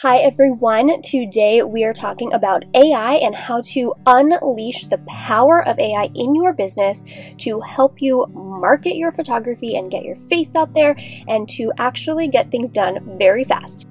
Hi everyone. Today we are talking about AI and how to unleash the power of AI in your business to help you market your photography and get your face out there and to actually get things done very fast.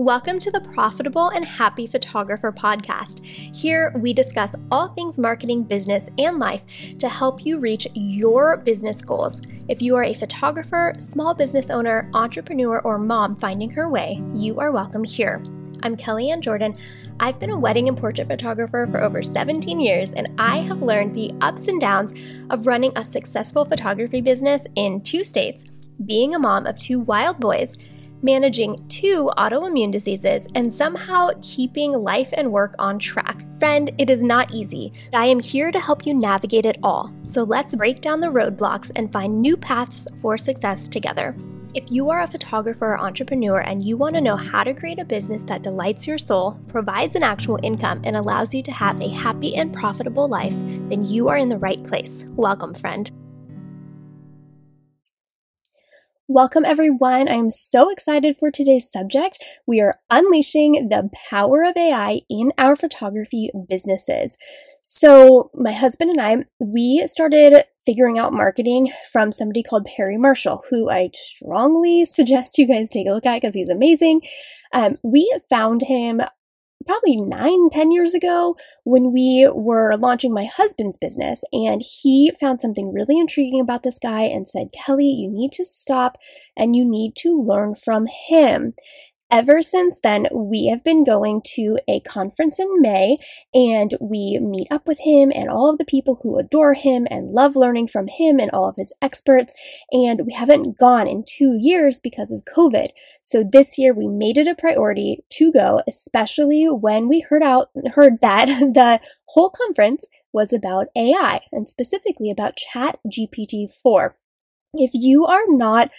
Welcome to the Profitable and Happy Photographer podcast. Here we discuss all things marketing, business, and life to help you reach your business goals. If you are a photographer, small business owner, entrepreneur, or mom finding her way, you are welcome here. I'm Kellyanne Jordan. I've been a wedding and portrait photographer for over 17 years, and I have learned the ups and downs of running a successful photography business in two states, being a mom of two wild boys managing two autoimmune diseases, and somehow keeping life and work on track. Friend, it is not easy, I am here to help you navigate it all. So let's break down the roadblocks and find new paths for success together. If you are a photographer or entrepreneur and you want to know how to create a business that delights your soul, provides an actual income, and allows you to have a happy and profitable life, then you are in the right place. Welcome, friend. Welcome, everyone. I'm so excited for today's subject. We are unleashing the power of AI in our photography businesses. So, my husband and I, we started figuring out marketing from somebody called Perry Marshall, who I strongly suggest you guys take a look at because he's amazing. Um, we found him probably nine, ten years ago when we were launching my husband's business. And he found something really intriguing about this guy and said, Kelly, you need to stop and you need to learn from him. Ever since then, we have been going to a conference in May and we meet up with him and all of the people who adore him and love learning from him and all of his experts. And we haven't gone in two years because of COVID. So this year we made it a priority to go, especially when we heard out, heard that the whole conference was about AI and specifically about Chat GPT 4. If you are not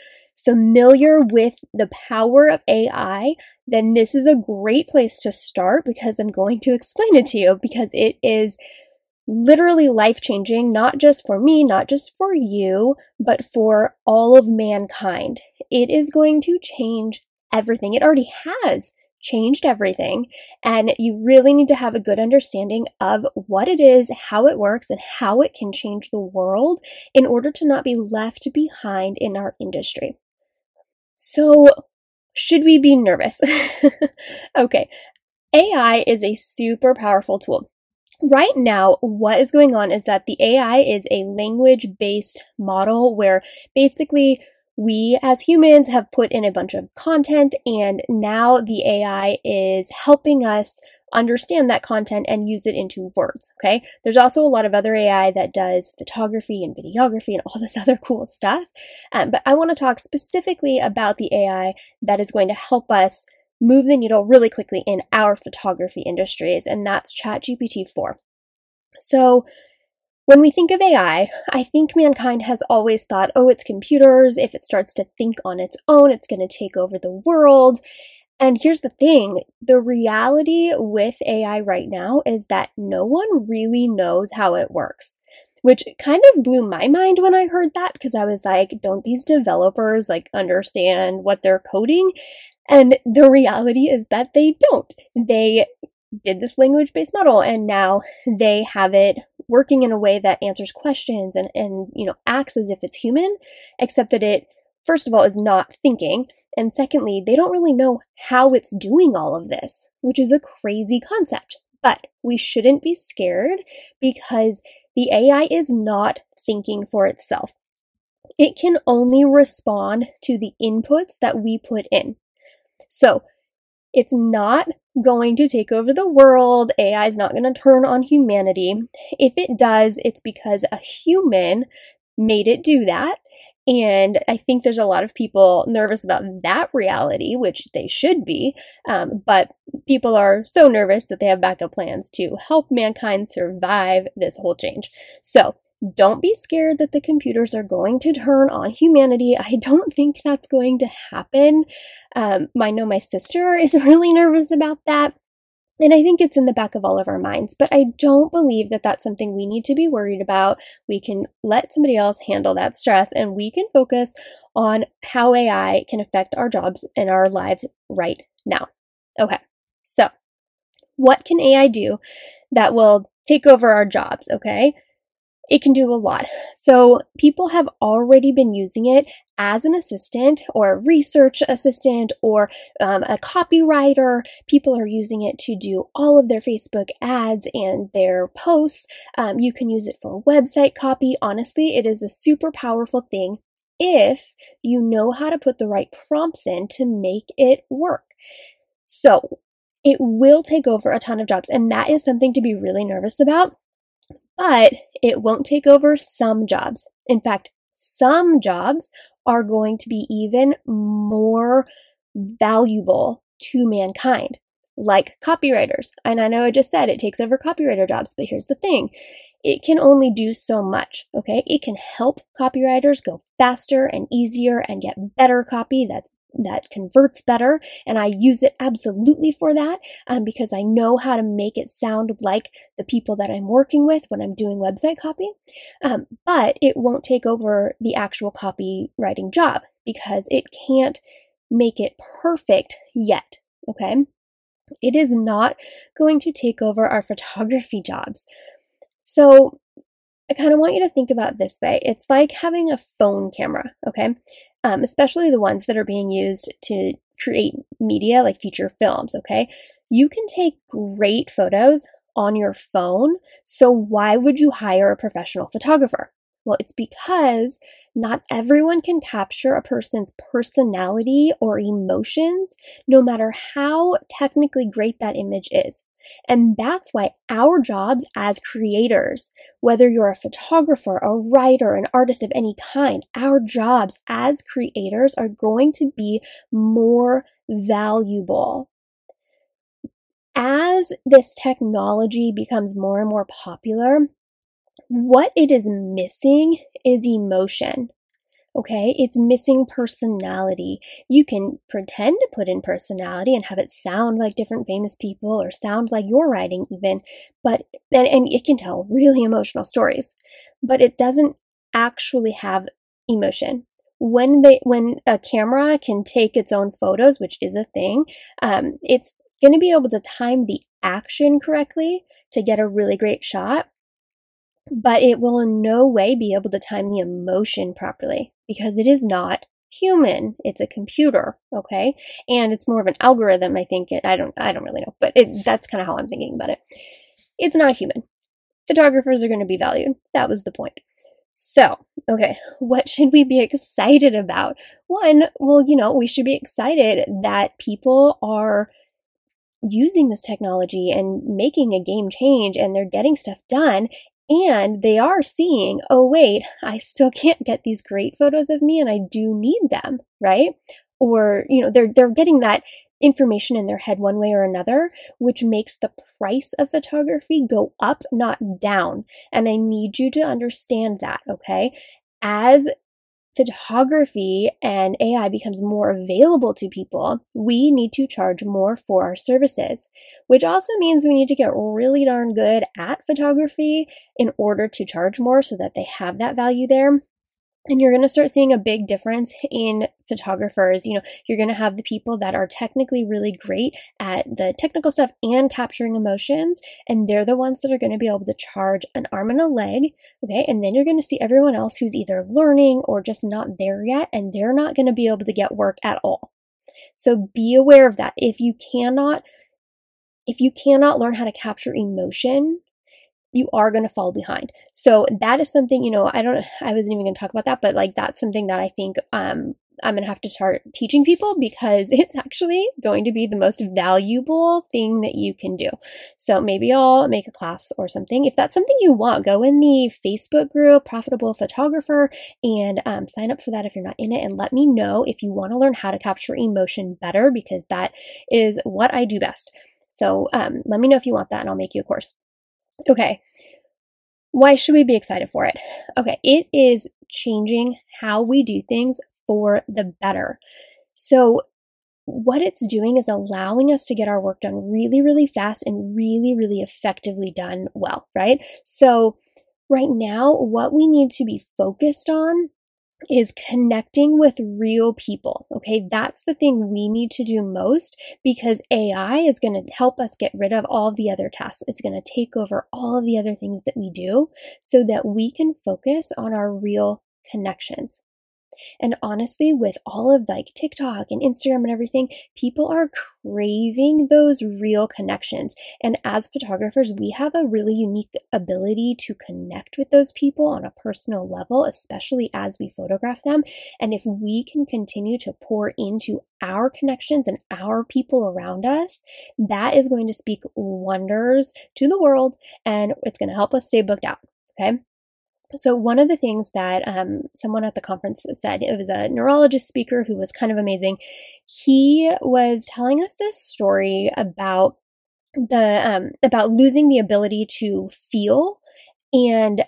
familiar with the power of AI, then this is a great place to start because I'm going to explain it to you because it is literally life changing, not just for me, not just for you, but for all of mankind. It is going to change everything. It already has changed everything. And you really need to have a good understanding of what it is, how it works, and how it can change the world in order to not be left behind in our industry. So, should we be nervous? okay, AI is a super powerful tool. Right now, what is going on is that the AI is a language based model where basically we as humans have put in a bunch of content and now the AI is helping us understand that content and use it into words. Okay. There's also a lot of other AI that does photography and videography and all this other cool stuff. Um, but I want to talk specifically about the AI that is going to help us move the needle really quickly in our photography industries, and that's ChatGPT 4. So, when we think of AI, I think mankind has always thought, oh, it's computers. If it starts to think on its own, it's going to take over the world. And here's the thing the reality with AI right now is that no one really knows how it works, which kind of blew my mind when I heard that because I was like, don't these developers like understand what they're coding? And the reality is that they don't. They did this language based model and now they have it working in a way that answers questions and, and you know acts as if it's human except that it first of all, is not thinking. And secondly, they don't really know how it's doing all of this, which is a crazy concept. But we shouldn't be scared because the AI is not thinking for itself. It can only respond to the inputs that we put in. So it's not going to take over the world. AI is not going to turn on humanity. If it does, it's because a human made it do that. And I think there's a lot of people nervous about that reality, which they should be. Um, but people are so nervous that they have backup plans to help mankind survive this whole change. So don't be scared that the computers are going to turn on humanity. I don't think that's going to happen. Um, I know my sister is really nervous about that. And I think it's in the back of all of our minds, but I don't believe that that's something we need to be worried about. We can let somebody else handle that stress and we can focus on how AI can affect our jobs and our lives right now. Okay, so what can AI do that will take over our jobs? Okay, it can do a lot. So people have already been using it as an assistant or a research assistant or um, a copywriter. People are using it to do all of their Facebook ads and their posts. Um, you can use it for website copy. Honestly, it is a super powerful thing if you know how to put the right prompts in to make it work. So it will take over a ton of jobs, and that is something to be really nervous about but it won't take over some jobs. In fact, some jobs are going to be even more valuable to mankind, like copywriters. And I know I just said it takes over copywriter jobs, but here's the thing it can only do so much, okay? It can help copywriters go faster and easier and get better copy that's that converts better and i use it absolutely for that um, because i know how to make it sound like the people that i'm working with when i'm doing website copy. Um, but it won't take over the actual copywriting job because it can't make it perfect yet okay? It is not going to take over our photography jobs. So I kind of want you to think about this way. It's like having a phone camera, okay? Um, especially the ones that are being used to create media like feature films, okay? You can take great photos on your phone, so why would you hire a professional photographer? Well, it's because not everyone can capture a person's personality or emotions, no matter how technically great that image is. And that's why our jobs as creators, whether you're a photographer, a writer, an artist of any kind, our jobs as creators are going to be more valuable. As this technology becomes more and more popular, what it is missing is emotion. Okay, it's missing personality. You can pretend to put in personality and have it sound like different famous people or sound like your writing, even, but and, and it can tell really emotional stories, but it doesn't actually have emotion. When they when a camera can take its own photos, which is a thing, um, it's going to be able to time the action correctly to get a really great shot but it will in no way be able to time the emotion properly because it is not human. It's a computer okay? And it's more of an algorithm i think. I don't i don't really know but it, that's kind of how i'm thinking about it. It's not human. Photographers are going to be valued. That was the point. So okay what should we be excited about? One well you know we should be excited that people are using this technology and making a game change and they're getting stuff done and they are seeing, oh, wait, I still can't get these great photos of me and I do need them, right? Or, you know, they're, they're getting that information in their head one way or another, which makes the price of photography go up, not down. And I need you to understand that, okay? As photography and AI becomes more available to people, we need to charge more for our services, which also means we need to get really darn good at photography in order to charge more so that they have that value there. And you're going to start seeing a big difference in photographers. You know, you're going to have the people that are technically really great at the technical stuff and capturing emotions. And they're the ones that are going to be able to charge an arm and a leg. Okay. And then you're going to see everyone else who's either learning or just not there yet. And they're not going to be able to get work at all. So be aware of that. If you cannot, if you cannot learn how to capture emotion, you are going to fall behind. So that is something, you know, I don't, I wasn't even going to talk about that, but like that's something that I think, um, I'm going to have to start teaching people because it's actually going to be the most valuable thing that you can do. So maybe I'll make a class or something. If that's something you want, go in the Facebook group, Profitable Photographer, and um, sign up for that if you're not in it. And let me know if you want to learn how to capture emotion better because that is what I do best. So um, let me know if you want that and I'll make you a course. Okay. Why should we be excited for it? Okay, it is changing how we do things for the better. So, what it's doing is allowing us to get our work done really, really fast and really, really effectively done well, right? So, right now, what we need to be focused on is connecting with real people. Okay. That's the thing we need to do most because AI is going to help us get rid of all of the other tasks. It's going to take over all of the other things that we do so that we can focus on our real connections. And honestly, with all of like TikTok and Instagram and everything, people are craving those real connections. And as photographers, we have a really unique ability to connect with those people on a personal level, especially as we photograph them. And if we can continue to pour into our connections and our people around us, that is going to speak wonders to the world and it's going to help us stay booked out. Okay. So, one of the things that um, someone at the conference said, it was a neurologist speaker who was kind of amazing. He was telling us this story about the um, about losing the ability to feel and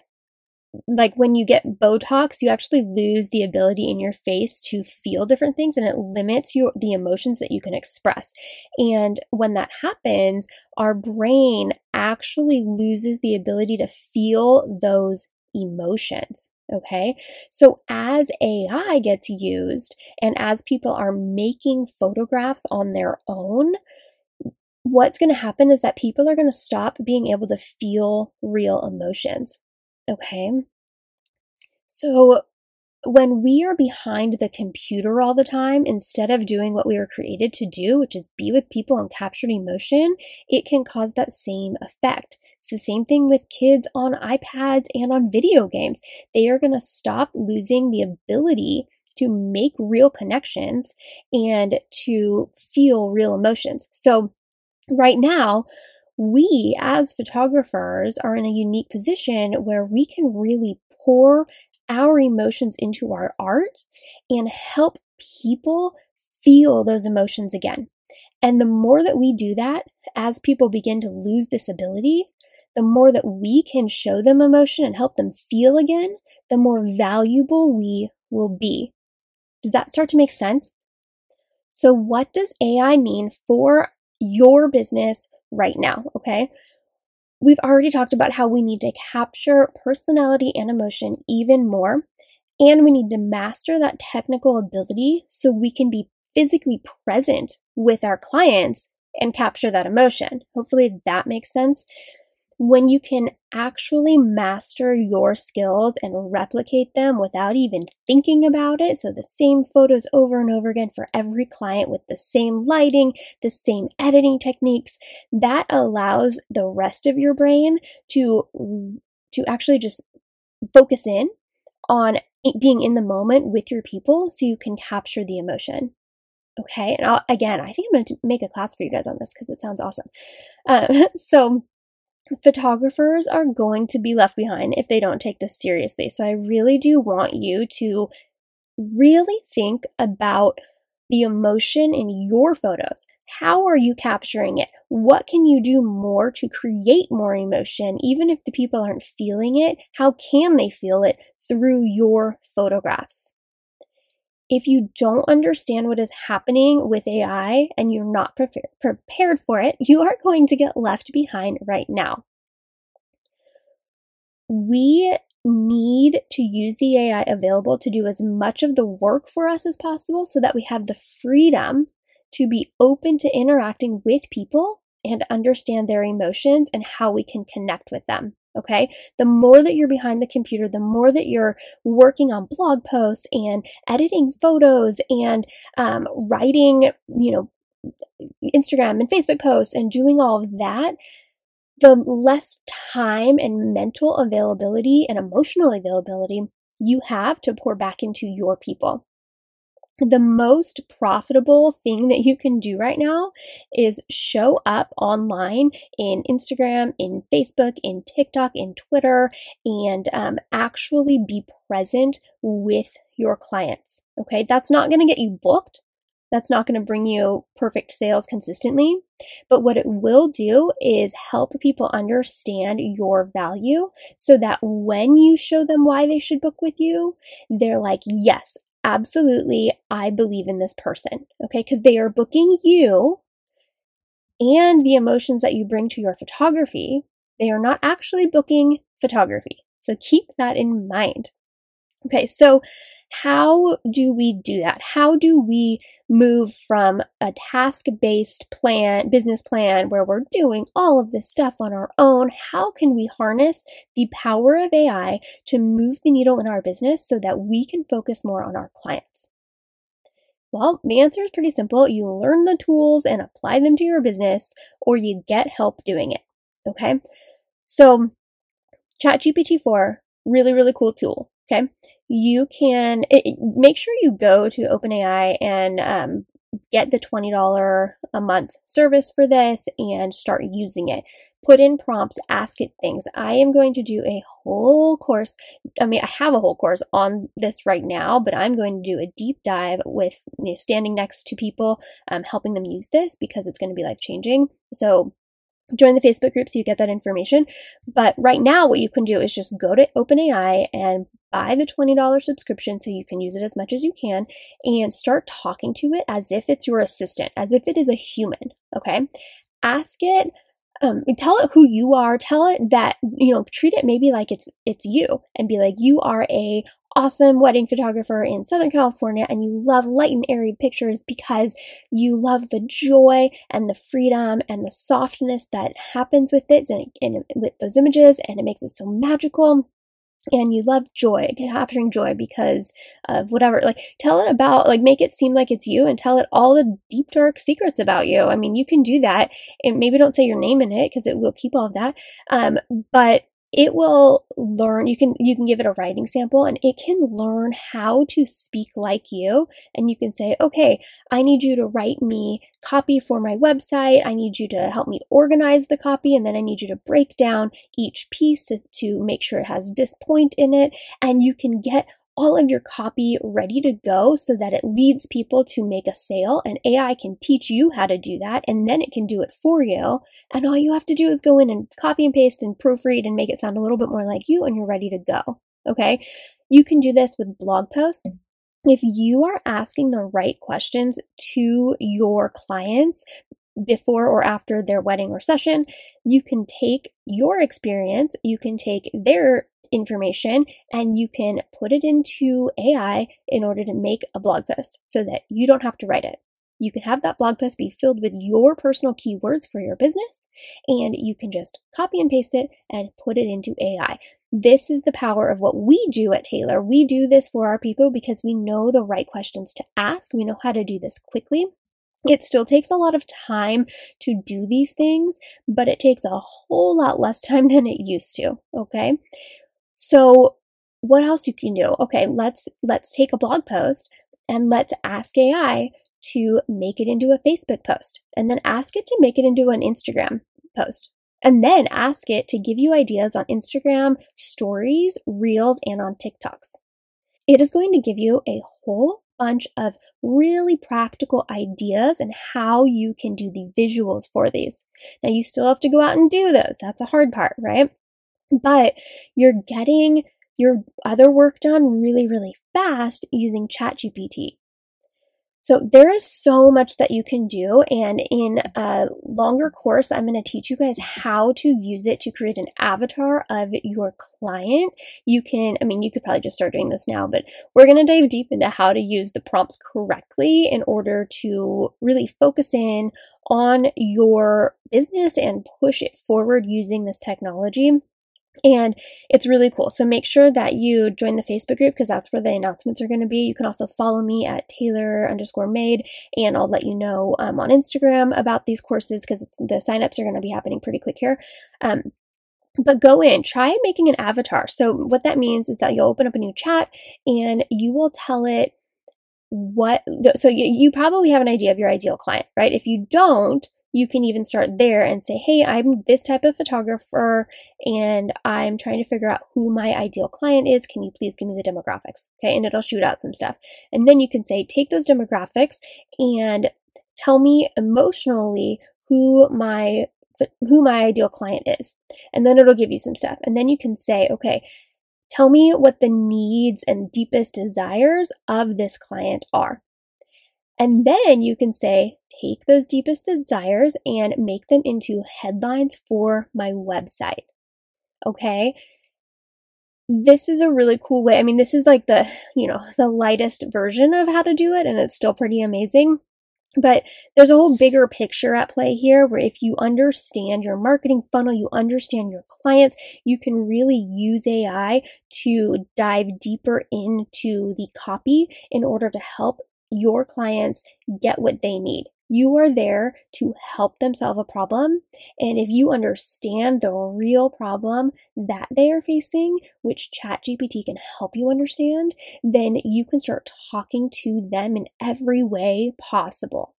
like when you get Botox, you actually lose the ability in your face to feel different things and it limits your the emotions that you can express. And when that happens, our brain actually loses the ability to feel those emotions. Okay. So as AI gets used and as people are making photographs on their own, what's going to happen is that people are going to stop being able to feel real emotions. Okay. So when we are behind the computer all the time, instead of doing what we were created to do, which is be with people and capture emotion, it can cause that same effect. It's the same thing with kids on iPads and on video games. They are going to stop losing the ability to make real connections and to feel real emotions. So, right now, we as photographers are in a unique position where we can really pour our emotions into our art and help people feel those emotions again. And the more that we do that, as people begin to lose this ability, the more that we can show them emotion and help them feel again, the more valuable we will be. Does that start to make sense? So, what does AI mean for your business right now? Okay. We've already talked about how we need to capture personality and emotion even more, and we need to master that technical ability so we can be physically present with our clients and capture that emotion. Hopefully that makes sense when you can actually master your skills and replicate them without even thinking about it. So, the same photos over and over again for every client with the same lighting, the same editing techniques, that allows the rest of your brain to, to actually just focus in on being in the moment with your people so you can capture the emotion. Okay. And I'll, again, I think I'm going to make a class for you guys on this because it sounds awesome. Uh, so, photographers are going to be left behind if they don't take this seriously. So I really do want you to really think about the emotion in your photos. How are you capturing it? What can you do more to create more emotion, even if the people aren't feeling it? How can they feel it through your photographs? If you don't understand what is happening with AI and you're not pre- prepared for it, you are going to get left behind right now. We need to use the AI available to do as much of the work for us as possible so that we have the freedom to be open to interacting with people and understand their emotions and how we can connect with them. Okay. The more that you're behind the computer, the more that you're working on blog posts and editing photos and um, writing, you know, Instagram and Facebook posts and doing all of that, the less time and mental availability and emotional availability you have to pour back into your people the most profitable thing that you can do right now is show up online in Instagram, in Facebook, in TikTok, in Twitter, and um, actually be present with your clients. Okay, that's not going to get you booked. That's not going to bring you perfect sales consistently. But what it will do is help people understand your value so that when you show them why they should book with you, they're like, yes, absolutely, I believe in this person. Okay. Because they are booking you and the emotions that you bring to your photography. They are not actually booking photography. So keep that in mind. Okay, so how do we do that? How do we move from a task based plan, business plan where we're doing all of this stuff on our own? How can we harness the power of AI to move the needle in our business so that we can focus more on our clients? Well, the answer is pretty simple. You learn the tools and apply them to your business, or you get help doing it. Okay. So, ChatGPT 4, really, really cool tool. Okay. You can it, make sure you go to OpenAI and um, get the $20 a month service for this and start using it. Put in prompts, ask it things. I am going to do a whole course. I mean, I have a whole course on this right now, but I'm going to do a deep dive with you know, standing next to people, um, helping them use this because it's going to be life changing. So join the Facebook group so you get that information. But right now, what you can do is just go to OpenAI and buy the $20 subscription so you can use it as much as you can and start talking to it as if it's your assistant, as if it is a human. Okay. Ask it um, tell it who you are tell it that you know treat it maybe like it's it's you and be like you are a awesome wedding photographer in Southern California and you love light and airy pictures because you love the joy and the freedom and the softness that happens with it and, and with those images and it makes it so magical and you love joy, capturing joy because of whatever. Like, tell it about, like, make it seem like it's you and tell it all the deep, dark secrets about you. I mean, you can do that and maybe don't say your name in it because it will keep all of that. Um, but it will learn you can you can give it a writing sample and it can learn how to speak like you. And you can say okay i need you to write me copy for my website. I need you to help me organize the copy and then i need you to break down each piece to, to make sure it has this point in it. And you can get all of your copy ready to go so that it leads people to make a sale and AI can teach you how to do that and then it can do it for you. And all you have to do is go in and copy and paste and proofread and make it sound a little bit more like you and you're ready to go. Okay. You can do this with blog posts. If you are asking the right questions to your clients, before or after their wedding or session. You can take your experience, you can take their information and you can put it into AI in order to make a blog post so that you don't have to write it. You can have that blog post be filled with your personal keywords for your business, and you can just copy and paste it and put it into AI. This is the power of what we do at Taylor. We do this for our people because we know the right questions to ask. We know how to do this quickly. It still takes a lot of time to do these things, but it takes a whole lot less time than it used to. Okay. So what else you can do? Okay, let's let's take a blog post and let's ask AI to make it into a Facebook post and then ask it to make it into an Instagram post. And then ask it to give you ideas on Instagram, stories, reels, and on TikToks. It is going to give you a whole bunch of really practical ideas and how you can do the visuals for these. Now, you still have to go out and do those. That's a hard part, right? But you're getting your other work done really, really fast using ChatGPT. So there is so much that you can do. And in a longer course, I'm going to teach you guys how to use it to create an avatar of your client. You can, I mean, you could probably just start doing this now, but we're going to dive deep into how to use the prompts correctly in order to really focus in on your business and push it forward using this technology. And it's really cool. So make sure that you join the Facebook group because that's where the announcements are going to be. You can also follow me at Taylor underscore made, and I'll let you know um, on Instagram about these courses because the signups are going to be happening pretty quick here. Um, but go in, try making an avatar. So what that means is that you'll open up a new chat and you will tell it what so you, you probably have an idea of your ideal client right if you don't you can even start there and say, Hey, I'm this type of photographer and I'm trying to figure out who my ideal client is. Can you please give me the demographics? Okay. And it'll shoot out some stuff. And then you can say, Take those demographics and tell me emotionally who my who my ideal client is. And then it'll give you some stuff. And then you can say, okay, Tell me what the needs and deepest desires of this client are. And then you can say, take those deepest desires and make them into headlines for my website. Okay. This is a really cool way. I mean, this is like the, you know, the lightest version of how to do it, and it's still pretty amazing. But there's a whole bigger picture at play here where if you understand your marketing funnel, you understand your clients, you can really use AI to dive deeper into the copy in order to help your clients get what they need. You are there to help them solve a problem. And if you understand the real problem that they are facing, which ChatGPT can help you understand, then you can start talking to them in every way possible.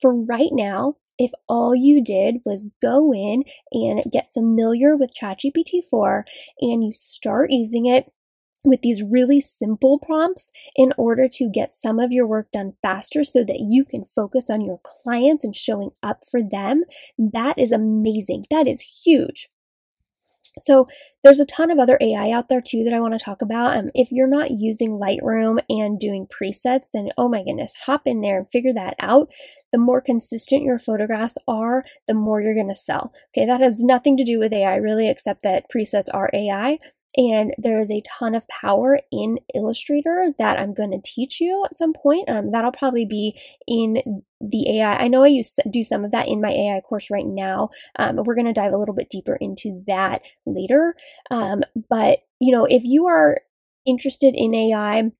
For right now, if all you did was go in and get familiar with ChatGPT 4 and you start using it with these really simple prompts in order to get some of your work done faster so that you can focus on your clients and showing up for them. That is amazing. That is huge. So there's a ton of other AI out there too that I want to talk about. Um, if you're not using Lightroom and doing presets, then oh my goodness, hop in there and figure that out. The more consistent your photographs are, the more you're going to sell. Okay, that has nothing to do with AI really, except that presets are AI. And there is a ton of power in Illustrator that I'm going to teach you at some point. Um, that'll probably be in the AI. I know I use do some of that in my AI course right now. Um, we're going to dive a little bit deeper into that later. Um, but you know, if you are interested in AI,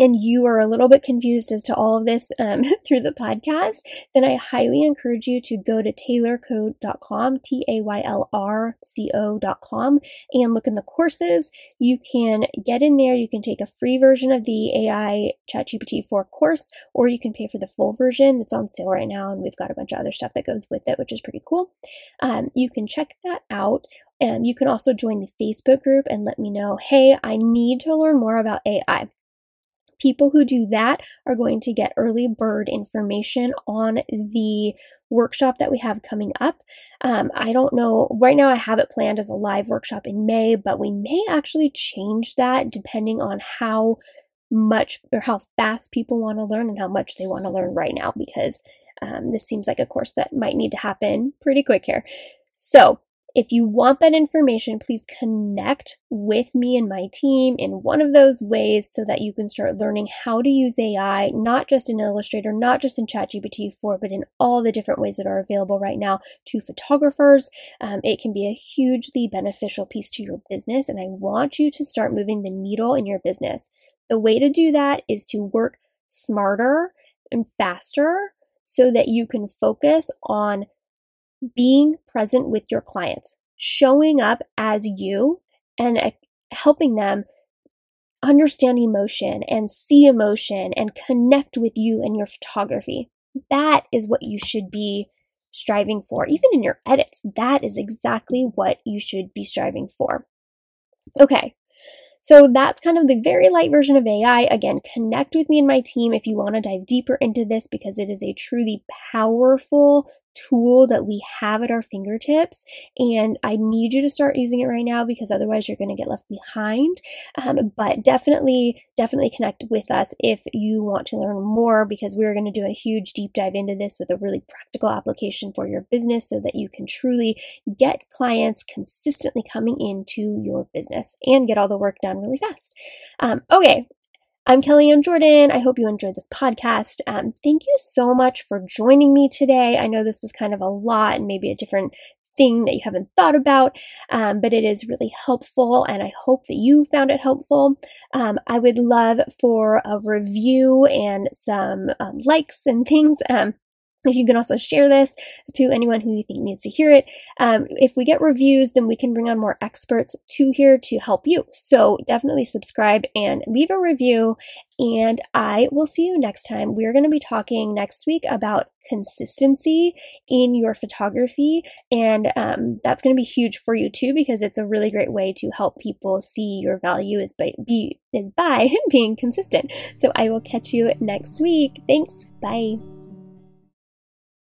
and you are a little bit confused as to all of this um, through the podcast, then I highly encourage you to go to taylrco.com, T A Y L R C O.com, and look in the courses. You can get in there, you can take a free version of the AI ChatGPT 4 course, or you can pay for the full version that's on sale right now. And we've got a bunch of other stuff that goes with it, which is pretty cool. Um, you can check that out. And you can also join the Facebook group and let me know hey, I need to learn more about AI. People who do that are going to get early bird information on the workshop that we have coming up. Um, I don't know, right now I have it planned as a live workshop in May, but we may actually change that depending on how much or how fast people want to learn and how much they want to learn right now because um, this seems like a course that might need to happen pretty quick here. So, if you want that information, please connect with me and my team in one of those ways so that you can start learning how to use AI, not just in Illustrator, not just in ChatGPT 4, but in all the different ways that are available right now to photographers. Um, it can be a hugely beneficial piece to your business, and I want you to start moving the needle in your business. The way to do that is to work smarter and faster so that you can focus on being present with your clients, showing up as you and uh, helping them understand emotion and see emotion and connect with you and your photography. That is what you should be striving for. Even in your edits, that is exactly what you should be striving for. Okay, so that's kind of the very light version of AI. Again, connect with me and my team if you want to dive deeper into this because it is a truly powerful tool that we have at our fingertips. And I need you to start using it right now because otherwise you're going to get left behind. Um, but definitely, definitely connect with us if you want to learn more because we're going to do a huge deep dive into this with a really practical application for your business so that you can truly get clients consistently coming into your business and get all the work done really fast. Um, okay, I'm Kellyanne Jordan. I hope you enjoyed this podcast. Um, thank you so much for joining me today. I know this was kind of a lot and maybe a different thing that you haven't thought about, um, but it is really helpful, and I hope that you found it helpful. Um, I would love for a review and some um, likes and things. Um, you can also share this to anyone who you think needs to hear it. Um, if we get reviews, then we can bring on more experts to here to help you. So definitely subscribe and leave a review. And I will see you next time. We're going to be talking next week about consistency in your photography. And um, that's going to be huge for you too, because it's a really great way to help people see your value is by, be, is by being consistent. So I will catch you next week. Thanks. Bye.